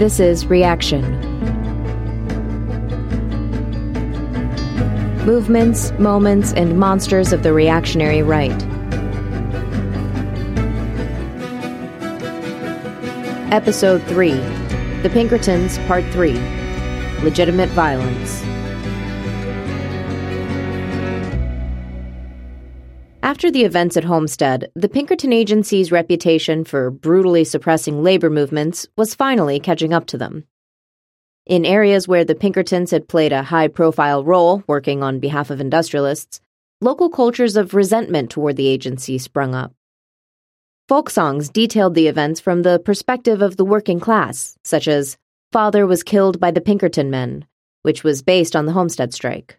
This is Reaction. Movements, moments, and monsters of the reactionary right. Episode 3 The Pinkertons, Part 3 Legitimate Violence. After the events at Homestead, the Pinkerton Agency's reputation for brutally suppressing labor movements was finally catching up to them. In areas where the Pinkertons had played a high profile role working on behalf of industrialists, local cultures of resentment toward the agency sprung up. Folk songs detailed the events from the perspective of the working class, such as Father was killed by the Pinkerton men, which was based on the Homestead strike.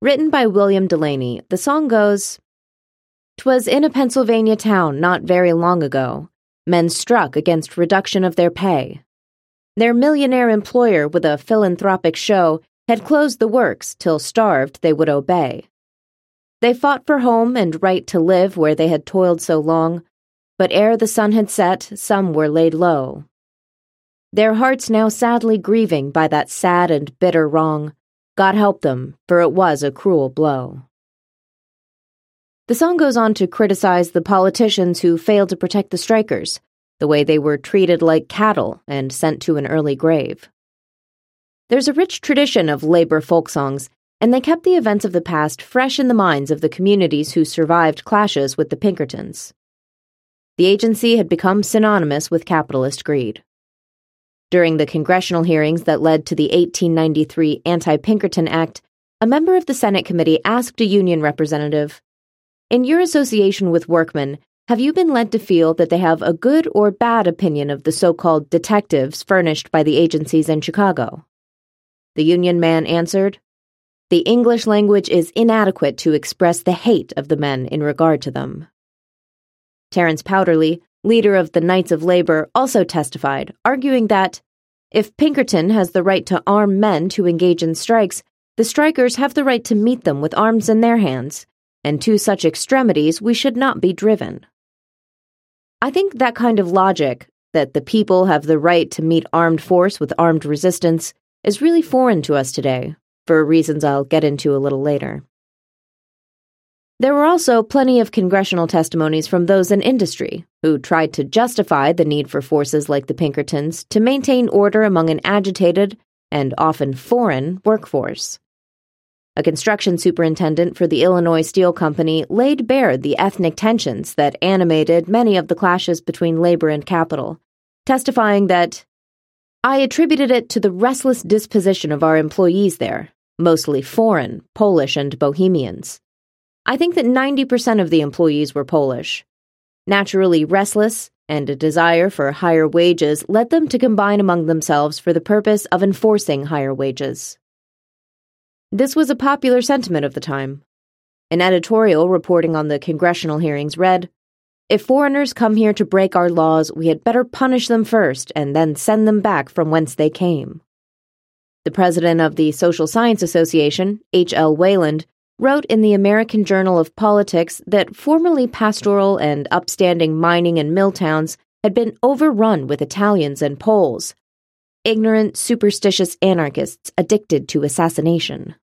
Written by William Delaney, the song goes, "'Twas in a Pennsylvania town not very long ago. Men struck against reduction of their pay. Their millionaire employer with a philanthropic show had closed the works till starved they would obey. They fought for home and right to live where they had toiled so long, but ere the sun had set, some were laid low. Their hearts now sadly grieving by that sad and bitter wrong, God help them, for it was a cruel blow. The song goes on to criticize the politicians who failed to protect the strikers, the way they were treated like cattle and sent to an early grave. There's a rich tradition of labor folk songs, and they kept the events of the past fresh in the minds of the communities who survived clashes with the Pinkertons the agency had become synonymous with capitalist greed. During the congressional hearings that led to the 1893 Anti Pinkerton Act, a member of the Senate committee asked a union representative In your association with workmen, have you been led to feel that they have a good or bad opinion of the so called detectives furnished by the agencies in Chicago? The union man answered, The English language is inadequate to express the hate of the men in regard to them. Terence Powderly, leader of the Knights of Labor, also testified, arguing that if Pinkerton has the right to arm men to engage in strikes, the strikers have the right to meet them with arms in their hands, and to such extremities we should not be driven. I think that kind of logic, that the people have the right to meet armed force with armed resistance, is really foreign to us today, for reasons I'll get into a little later. There were also plenty of congressional testimonies from those in industry who tried to justify the need for forces like the Pinkertons to maintain order among an agitated and often foreign workforce. A construction superintendent for the Illinois Steel Company laid bare the ethnic tensions that animated many of the clashes between labor and capital, testifying that I attributed it to the restless disposition of our employees there, mostly foreign, Polish, and Bohemians. I think that 90% of the employees were Polish. Naturally restless and a desire for higher wages led them to combine among themselves for the purpose of enforcing higher wages. This was a popular sentiment of the time. An editorial reporting on the congressional hearings read If foreigners come here to break our laws, we had better punish them first and then send them back from whence they came. The president of the Social Science Association, H. L. Wayland, wrote in the American Journal of Politics that formerly pastoral and upstanding mining and mill towns had been overrun with Italians and Poles, ignorant, superstitious anarchists addicted to assassination.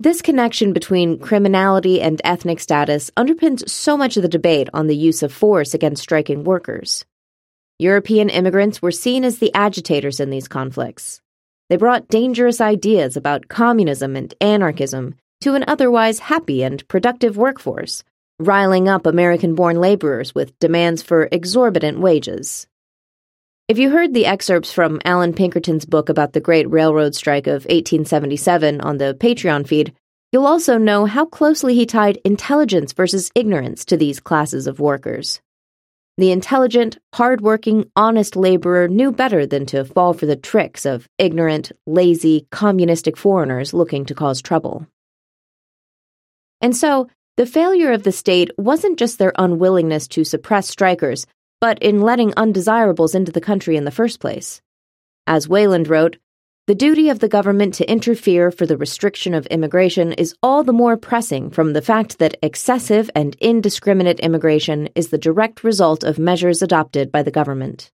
This connection between criminality and ethnic status underpins so much of the debate on the use of force against striking workers. European immigrants were seen as the agitators in these conflicts. They brought dangerous ideas about communism and anarchism to an otherwise happy and productive workforce, riling up American born laborers with demands for exorbitant wages. If you heard the excerpts from Allan Pinkerton's book about the Great Railroad Strike of 1877 on the Patreon feed, you'll also know how closely he tied intelligence versus ignorance to these classes of workers. The intelligent, hard-working, honest laborer knew better than to fall for the tricks of ignorant, lazy, communistic foreigners looking to cause trouble. And so, the failure of the state wasn't just their unwillingness to suppress strikers, but in letting undesirables into the country in the first place. As Wayland wrote, the duty of the government to interfere for the restriction of immigration is all the more pressing from the fact that excessive and indiscriminate immigration is the direct result of measures adopted by the government.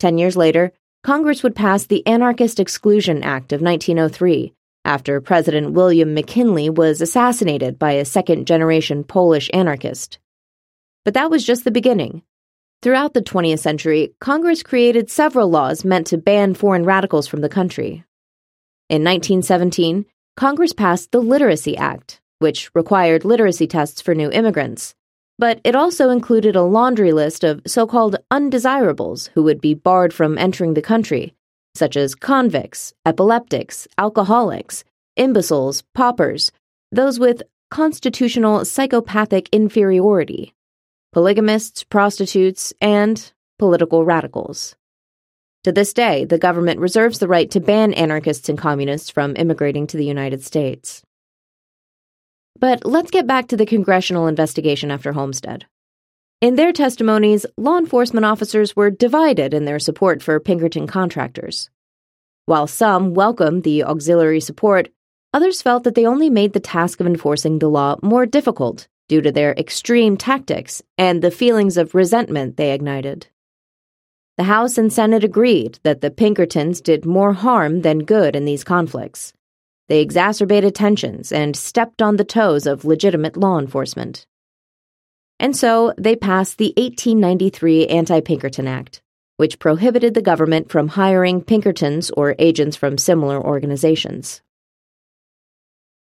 Ten years later, Congress would pass the Anarchist Exclusion Act of 1903 after President William McKinley was assassinated by a second generation Polish anarchist. But that was just the beginning. Throughout the 20th century, Congress created several laws meant to ban foreign radicals from the country. In 1917, Congress passed the Literacy Act, which required literacy tests for new immigrants but it also included a laundry list of so called undesirables who would be barred from entering the country, such as convicts, epileptics, alcoholics, imbeciles, paupers, those with constitutional psychopathic inferiority, polygamists, prostitutes, and political radicals. To this day, the government reserves the right to ban anarchists and communists from immigrating to the United States. But let's get back to the congressional investigation after Homestead. In their testimonies, law enforcement officers were divided in their support for Pinkerton contractors. While some welcomed the auxiliary support, others felt that they only made the task of enforcing the law more difficult due to their extreme tactics and the feelings of resentment they ignited. The House and Senate agreed that the Pinkertons did more harm than good in these conflicts, they exacerbated tensions and stepped on the toes of legitimate law enforcement. And so they passed the 1893 Anti Pinkerton Act, which prohibited the government from hiring Pinkertons or agents from similar organizations.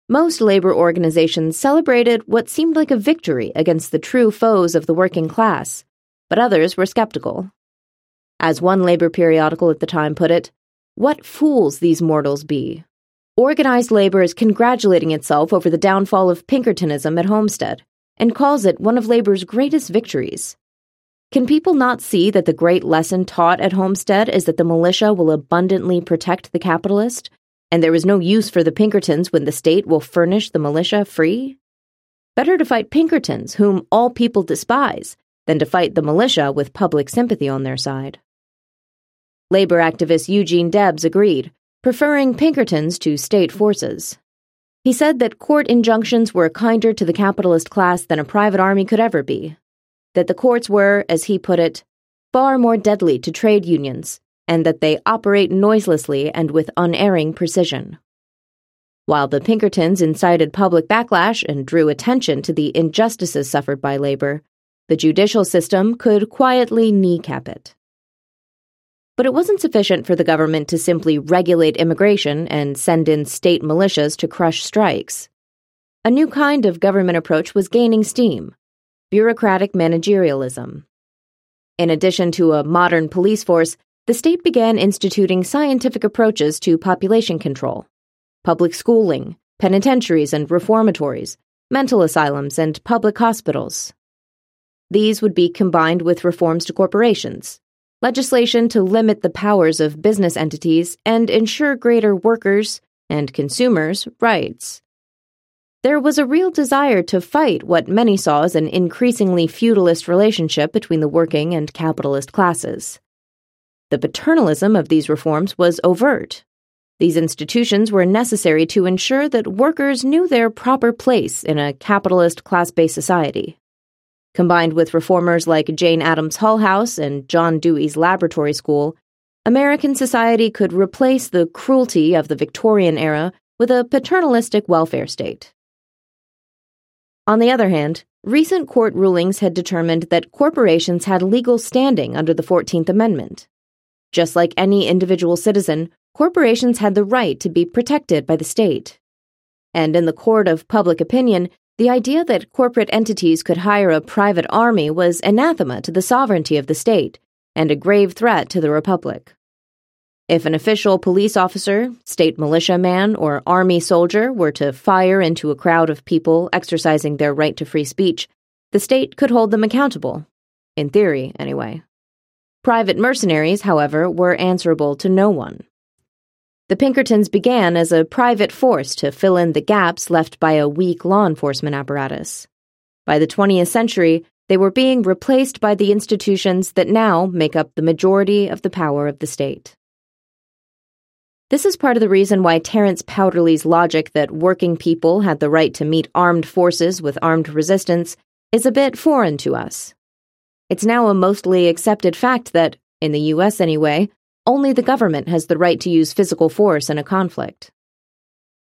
Most labor organizations celebrated what seemed like a victory against the true foes of the working class, but others were skeptical. As one labor periodical at the time put it, what fools these mortals be, Organized labor is congratulating itself over the downfall of Pinkertonism at Homestead and calls it one of labor's greatest victories. Can people not see that the great lesson taught at Homestead is that the militia will abundantly protect the capitalist, and there is no use for the Pinkertons when the state will furnish the militia free? Better to fight Pinkertons, whom all people despise, than to fight the militia with public sympathy on their side. Labor activist Eugene Debs agreed, preferring Pinkertons to state forces. He said that court injunctions were kinder to the capitalist class than a private army could ever be, that the courts were, as he put it, far more deadly to trade unions, and that they operate noiselessly and with unerring precision. While the Pinkertons incited public backlash and drew attention to the injustices suffered by labor, the judicial system could quietly kneecap it. But it wasn't sufficient for the government to simply regulate immigration and send in state militias to crush strikes. A new kind of government approach was gaining steam bureaucratic managerialism. In addition to a modern police force, the state began instituting scientific approaches to population control public schooling, penitentiaries and reformatories, mental asylums, and public hospitals. These would be combined with reforms to corporations, legislation to limit the powers of business entities and ensure greater workers' and consumers' rights. There was a real desire to fight what many saw as an increasingly feudalist relationship between the working and capitalist classes. The paternalism of these reforms was overt. These institutions were necessary to ensure that workers knew their proper place in a capitalist class based society. Combined with reformers like Jane Addams Hull House and John Dewey's Laboratory School, American society could replace the cruelty of the Victorian era with a paternalistic welfare state. On the other hand, recent court rulings had determined that corporations had legal standing under the 14th Amendment. Just like any individual citizen, corporations had the right to be protected by the state. And in the court of public opinion, the idea that corporate entities could hire a private army was anathema to the sovereignty of the state and a grave threat to the republic. If an official police officer, state militia man, or army soldier were to fire into a crowd of people exercising their right to free speech, the state could hold them accountable. In theory, anyway. Private mercenaries, however, were answerable to no one. The Pinkertons began as a private force to fill in the gaps left by a weak law enforcement apparatus. By the 20th century, they were being replaced by the institutions that now make up the majority of the power of the state. This is part of the reason why Terence Powderly's logic that working people had the right to meet armed forces with armed resistance is a bit foreign to us. It's now a mostly accepted fact that In the US, anyway, only the government has the right to use physical force in a conflict.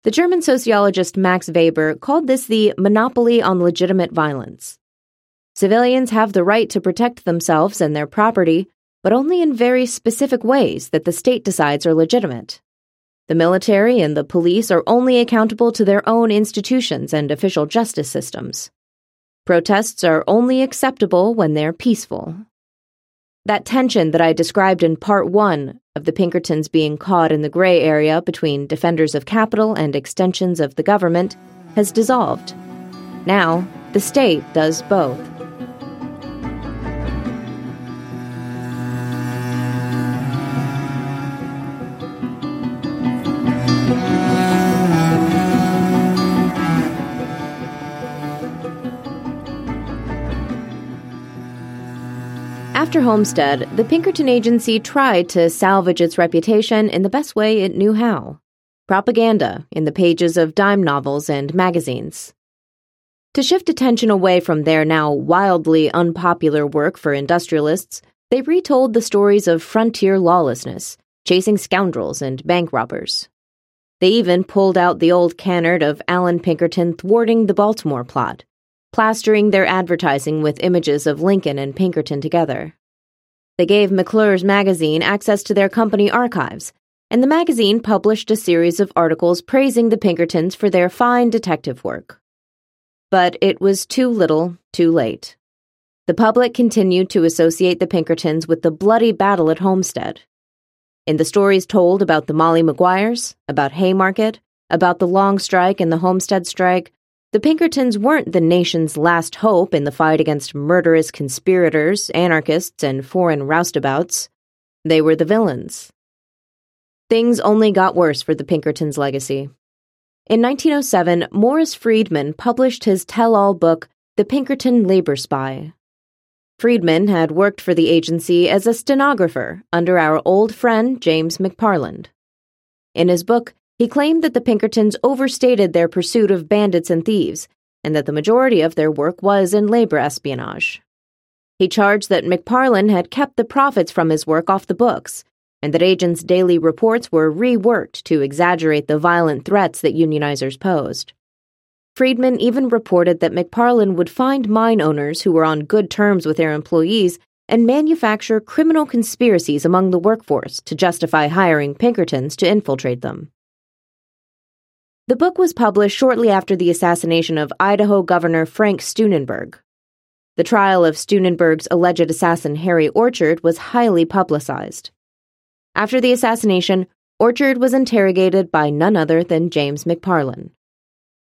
The German sociologist Max Weber called this the monopoly on legitimate violence. Civilians have the right to protect themselves and their property, but only in very specific ways that the state decides are legitimate. The military and the police are only accountable to their own institutions and official justice systems. Protests are only acceptable when they're peaceful. That tension that I described in part one of the Pinkertons being caught in the gray area between defenders of capital and extensions of the government has dissolved. Now, the state does both. After Homestead, the Pinkerton Agency tried to salvage its reputation in the best way it knew how propaganda in the pages of dime novels and magazines. To shift attention away from their now wildly unpopular work for industrialists, they retold the stories of frontier lawlessness, chasing scoundrels and bank robbers. They even pulled out the old canard of Allan Pinkerton thwarting the Baltimore plot, plastering their advertising with images of Lincoln and Pinkerton together. They gave McClure's magazine access to their company archives, and the magazine published a series of articles praising the Pinkertons for their fine detective work. But it was too little, too late. The public continued to associate the Pinkertons with the bloody battle at Homestead. In the stories told about the Molly Maguires, about Haymarket, about the long strike and the Homestead strike, the Pinkertons weren't the nation's last hope in the fight against murderous conspirators, anarchists, and foreign roustabouts. They were the villains. Things only got worse for the Pinkertons' legacy. In 1907, Morris Friedman published his tell all book, The Pinkerton Labor Spy. Friedman had worked for the agency as a stenographer under our old friend James McParland. In his book, he claimed that the Pinkertons overstated their pursuit of bandits and thieves, and that the majority of their work was in labor espionage. He charged that McParland had kept the profits from his work off the books, and that agents' daily reports were reworked to exaggerate the violent threats that unionizers posed. Friedman even reported that McParland would find mine owners who were on good terms with their employees and manufacture criminal conspiracies among the workforce to justify hiring Pinkertons to infiltrate them. The book was published shortly after the assassination of Idaho Governor Frank Steunenberg. The trial of Steunenberg's alleged assassin Harry Orchard was highly publicized. After the assassination, Orchard was interrogated by none other than James McParland.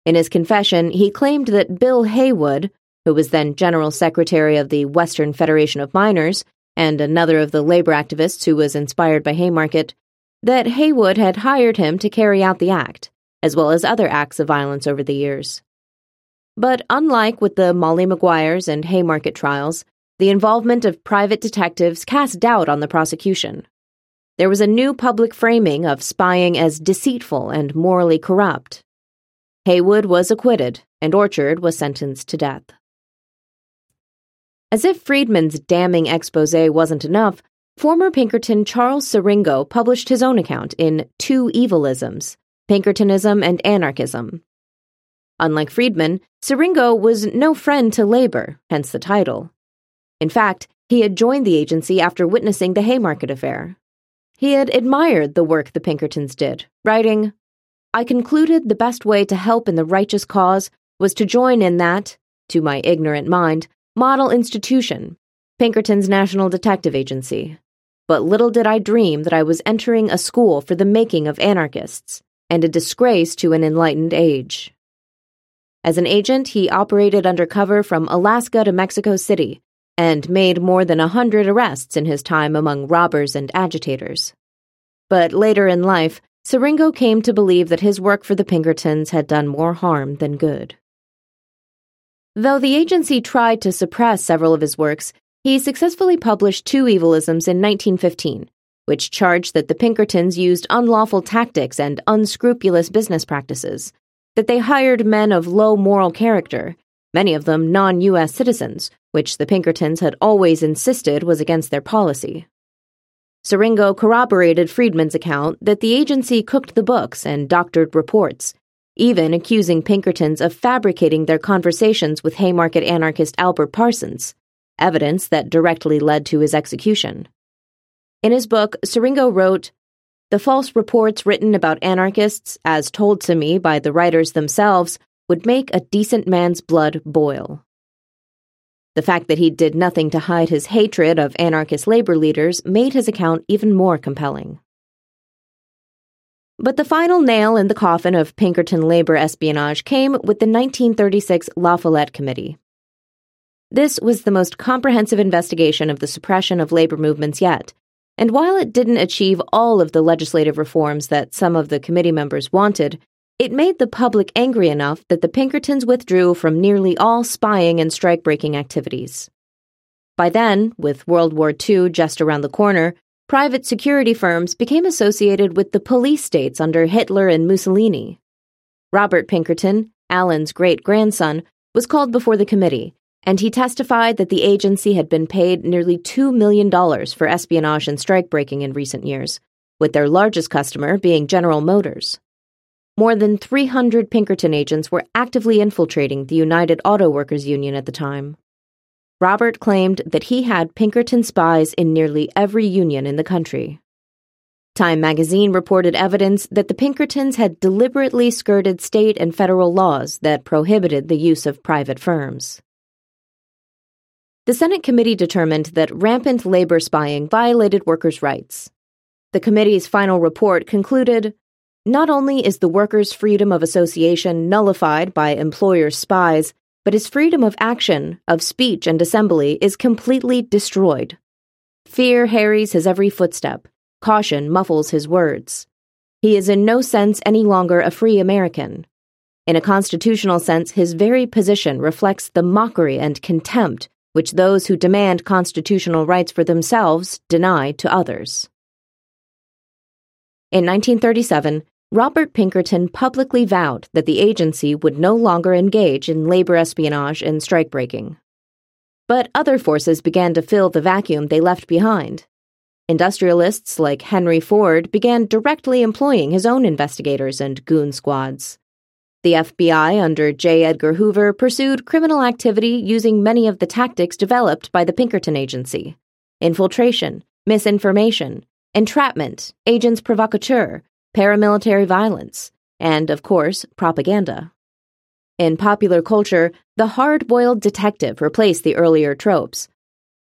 In his confession, he claimed that Bill Haywood, who was then General Secretary of the Western Federation of Miners and another of the labor activists who was inspired by Haymarket, that Haywood had hired him to carry out the act as well as other acts of violence over the years. But unlike with the Molly Maguires and Haymarket trials, the involvement of private detectives cast doubt on the prosecution. There was a new public framing of spying as deceitful and morally corrupt. Haywood was acquitted, and Orchard was sentenced to death. As if Friedman's damning expose wasn't enough, former Pinkerton Charles Siringo published his own account in Two Evilisms, Pinkertonism, and anarchism. Unlike Friedman, Siringo was no friend to labor, hence the title. In fact, he had joined the agency after witnessing the Haymarket affair. He had admired the work the Pinkertons did, writing, I concluded the best way to help in the righteous cause was to join in that, to my ignorant mind, model institution, Pinkerton's National Detective Agency. But little did I dream that I was entering a school for the making of anarchists, and a disgrace to an enlightened age. As an agent, he operated undercover from Alaska to Mexico City and made more than a hundred arrests in his time among robbers and agitators. But later in life, Siringo came to believe that his work for the Pinkertons had done more harm than good. Though the agency tried to suppress several of his works, he successfully published two evilisms in 1915, which charged that the Pinkertons used unlawful tactics and unscrupulous business practices, that they hired men of low moral character, many of them non U.S. citizens, which the Pinkertons had always insisted was against their policy. Siringo corroborated Friedman's account that the agency cooked the books and doctored reports, even accusing Pinkertons of fabricating their conversations with Haymarket anarchist Albert Parsons, evidence that directly led to his execution. In his book, Siringo wrote, The false reports written about anarchists, as told to me by the writers themselves, would make a decent man's blood boil. The fact that he did nothing to hide his hatred of anarchist labor leaders made his account even more compelling. But the final nail in the coffin of Pinkerton labor espionage came with the 1936 La Follette Committee. This was the most comprehensive investigation of the suppression of labor movements yet, and while it didn't achieve all of the legislative reforms that some of the committee members wanted, it made the public angry enough that the Pinkertons withdrew from nearly all spying and strike breaking activities. By then, with World War II just around the corner, private security firms became associated with the police states under Hitler and Mussolini. Robert Pinkerton, Allan's great grandson, was called before the committee, and he testified that the agency had been paid nearly $2 million for espionage and strike breaking in recent years, with their largest customer being General Motors more than 300 Pinkerton agents were actively infiltrating the United Auto Workers Union at the time. Robert claimed that he had Pinkerton spies in nearly every union in the country. Time magazine reported evidence that the Pinkertons had deliberately skirted state and federal laws that prohibited the use of private firms. The Senate committee determined that rampant labor spying violated workers' rights. The committee's final report concluded not only is the workers' freedom of association nullified by employer spies, but his freedom of action, of speech, and assembly is completely destroyed. Fear harries his every footstep, caution muffles his words. He is in no sense any longer a free American. In a constitutional sense, his very position reflects the mockery and contempt which those who demand constitutional rights for themselves deny to others. In 1937, Robert Pinkerton publicly vowed that the agency would no longer engage in labor espionage and strikebreaking. But other forces began to fill the vacuum they left behind. Industrialists like Henry Ford began directly employing his own investigators and goon squads. The FBI under J. Edgar Hoover pursued criminal activity using many of the tactics developed by the Pinkerton Agency infiltration, misinformation, entrapment, agents provocateur, paramilitary violence, and, of course, propaganda. In popular culture, the hard boiled detective replaced the earlier tropes.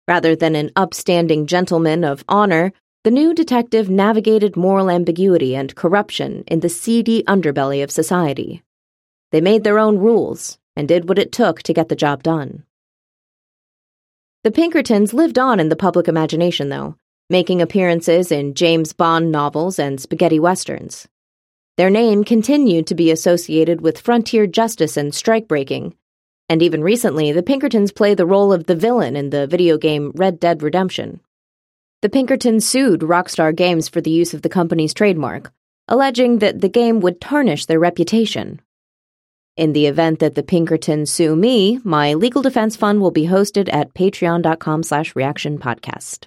Rather than an upstanding gentleman of honor, the new detective navigated moral ambiguity and corruption in the seedy underbelly of society. They made their own rules and did what it took to get the job done. The Pinkertons lived on in the public imagination, though, making appearances in James Bond novels and spaghetti westerns. Their name continued to be associated with frontier justice and strikebreaking, and even recently, the Pinkertons play the role of the villain in the video game Red Dead Redemption. The Pinkertons sued Rockstar Games for the use of the company's trademark, alleging that the game would tarnish their reputation. In the event that the Pinkertons sue me, my legal defense fund will be hosted at patreon.com slash reaction podcast.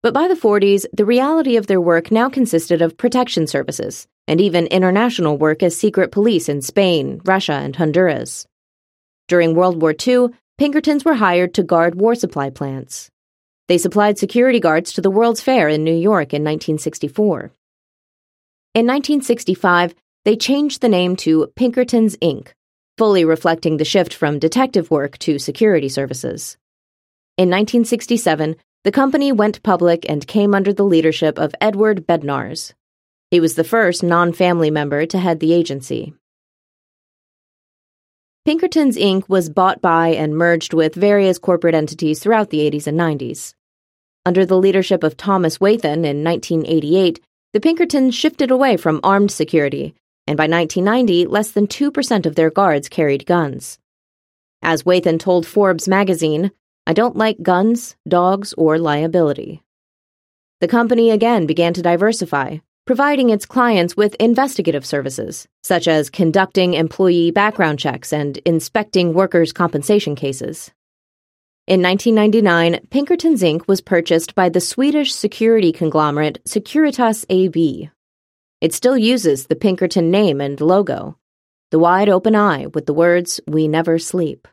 But by the 40s, the reality of their work now consisted of protection services, and even international work as secret police in Spain, Russia, and Honduras. During World War II, Pinkertons were hired to guard war supply plants. They supplied security guards to the World's Fair in New York in 1964. In 1965, they changed the name to Pinkertons Inc., fully reflecting the shift from detective work to security services. In 1967, the company went public and came under the leadership of Edward Bednarz. He was the first non family member to head the agency. Pinkerton's Inc. was bought by and merged with various corporate entities throughout the 80s and 90s. Under the leadership of Thomas Wathen in 1988, the Pinkertons shifted away from armed security, and by 1990, less than 2% of their guards carried guns. As Wathen told Forbes magazine, I don't like guns, dogs, or liability. The company again began to diversify, providing its clients with investigative services, such as conducting employee background checks and inspecting workers' compensation cases. In 1999, Pinkerton's Inc. was purchased by the Swedish security conglomerate Securitas AB. It still uses the Pinkerton name and logo, the wide open eye with the words, We never sleep.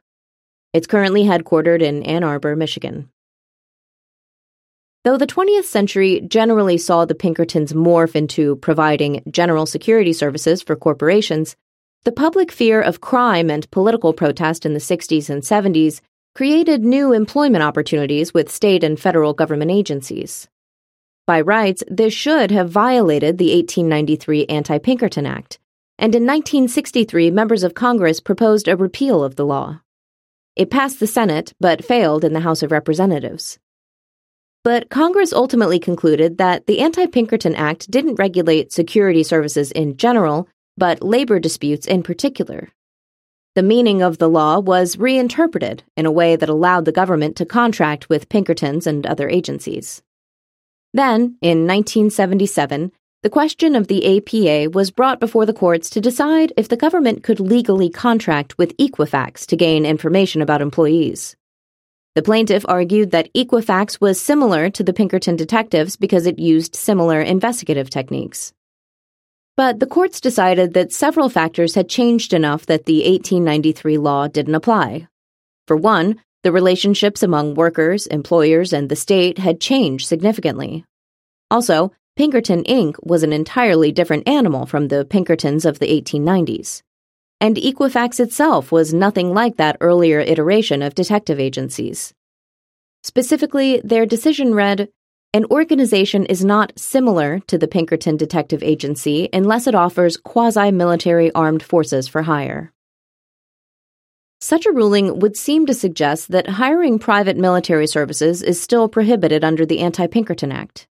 It's currently headquartered in Ann Arbor, Michigan. Though the 20th century generally saw the Pinkertons morph into providing general security services for corporations, the public fear of crime and political protest in the 60s and 70s created new employment opportunities with state and federal government agencies. By rights, this should have violated the 1893 Anti Pinkerton Act, and in 1963, members of Congress proposed a repeal of the law. It passed the Senate, but failed in the House of Representatives. But Congress ultimately concluded that the Anti Pinkerton Act didn't regulate security services in general, but labor disputes in particular. The meaning of the law was reinterpreted in a way that allowed the government to contract with Pinkertons and other agencies. Then, in 1977, the question of the APA was brought before the courts to decide if the government could legally contract with Equifax to gain information about employees. The plaintiff argued that Equifax was similar to the Pinkerton detectives because it used similar investigative techniques. But the courts decided that several factors had changed enough that the 1893 law didn't apply. For one, the relationships among workers, employers, and the state had changed significantly. Also, Pinkerton Inc. was an entirely different animal from the Pinkertons of the 1890s. And Equifax itself was nothing like that earlier iteration of detective agencies. Specifically, their decision read an organization is not similar to the Pinkerton Detective Agency unless it offers quasi military armed forces for hire. Such a ruling would seem to suggest that hiring private military services is still prohibited under the Anti Pinkerton Act.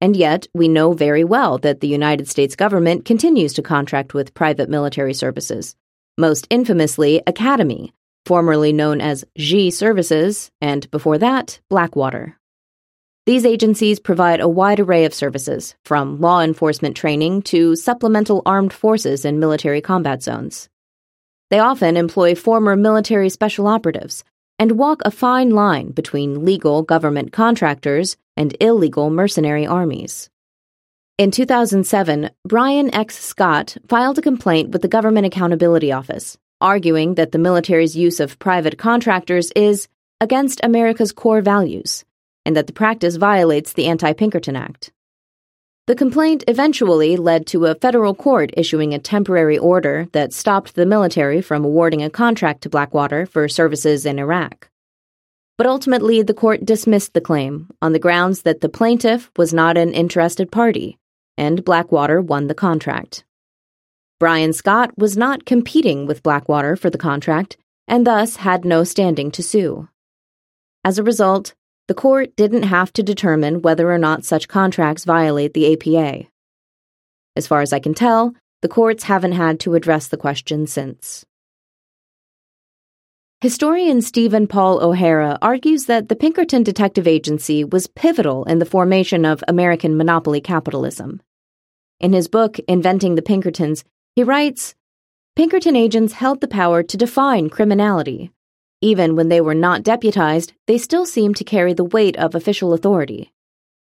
And yet, we know very well that the United States government continues to contract with private military services, most infamously Academi, formerly known as Xe Services, and before that, Blackwater. These agencies provide a wide array of services, from law enforcement training to supplemental armed forces in military combat zones. They often employ former military special operatives and walk a fine line between legal government contractors and illegal mercenary armies. In 2007, Brian X. Scott filed a complaint with the Government Accountability Office, arguing that the military's use of private contractors is against America's core values and that the practice violates the Anti Pinkerton Act. The complaint eventually led to a federal court issuing a temporary order that stopped the military from awarding a contract to Blackwater for services in Iraq. But ultimately, the court dismissed the claim on the grounds that the plaintiff was not an interested party, and Blackwater won the contract. Brian Scott was not competing with Blackwater for the contract, and thus had no standing to sue. As a result, the court didn't have to determine whether or not such contracts violate the APA. As far as I can tell, the courts haven't had to address the question since. Historian Stephen Paul O'Hara argues that the Pinkerton Detective Agency was pivotal in the formation of American monopoly capitalism. In his book, Inventing the Pinkertons, he writes Pinkerton agents held the power to define criminality, even when they were not deputized, they still seemed to carry the weight of official authority.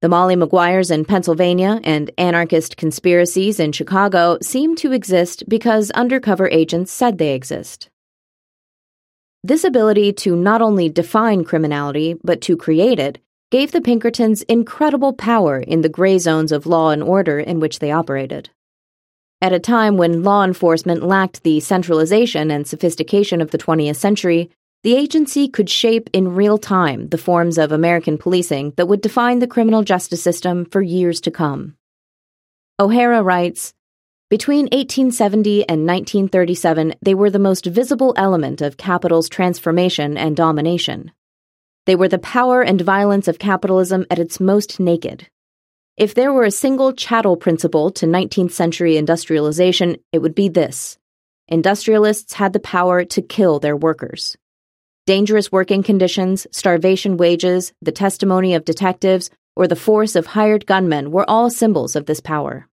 The Molly Maguires in Pennsylvania and anarchist conspiracies in Chicago seemed to exist because undercover agents said they exist. This ability to not only define criminality, but to create it, gave the Pinkertons incredible power in the gray zones of law and order in which they operated. At a time when law enforcement lacked the centralization and sophistication of the 20th century, the agency could shape in real time the forms of American policing that would define the criminal justice system for years to come. O'Hara writes Between 1870 and 1937, they were the most visible element of capital's transformation and domination. They were the power and violence of capitalism at its most naked. If there were a single chattel principle to 19th century industrialization, it would be this industrialists had the power to kill their workers. Dangerous working conditions, starvation wages, the testimony of detectives, or the force of hired gunmen were all symbols of this power.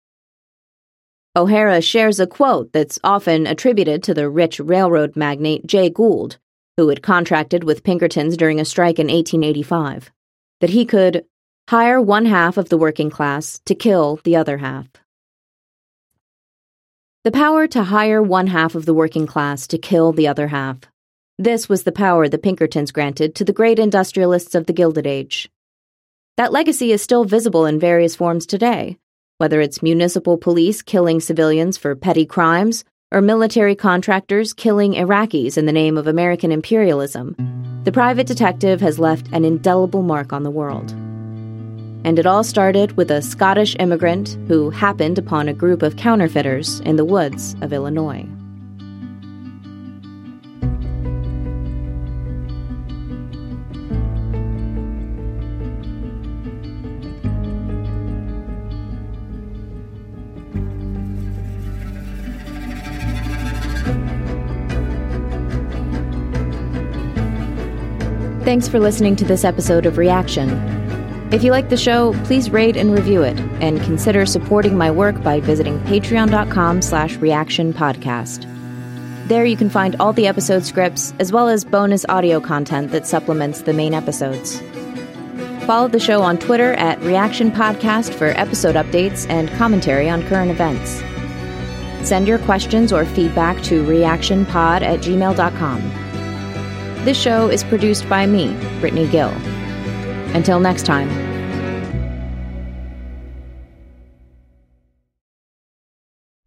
O'Hara shares a quote that's often attributed to the rich railroad magnate Jay Gould, who had contracted with Pinkertons during a strike in 1885, that he could hire one half of the working class to kill the other half. The power to hire one half of the working class to kill the other half. This was the power the Pinkertons granted to the great industrialists of the Gilded Age. That legacy is still visible in various forms today, whether it's municipal police killing civilians for petty crimes or military contractors killing Iraqis in the name of American imperialism. The private detective has left an indelible mark on the world. And it all started with a Scottish immigrant who happened upon a group of counterfeiters in the woods of Illinois. Thanks for listening to this episode of Reaction. If you like the show, please rate and review it, and consider supporting my work by visiting patreon.com slash reaction podcast. There you can find all the episode scripts, as well as bonus audio content that supplements the main episodes. Follow the show on Twitter at Reaction Podcast for episode updates and commentary on current events. Send your questions or feedback to reactionpod at gmail.com. This show is produced by me, Brittany Gill. Until next time.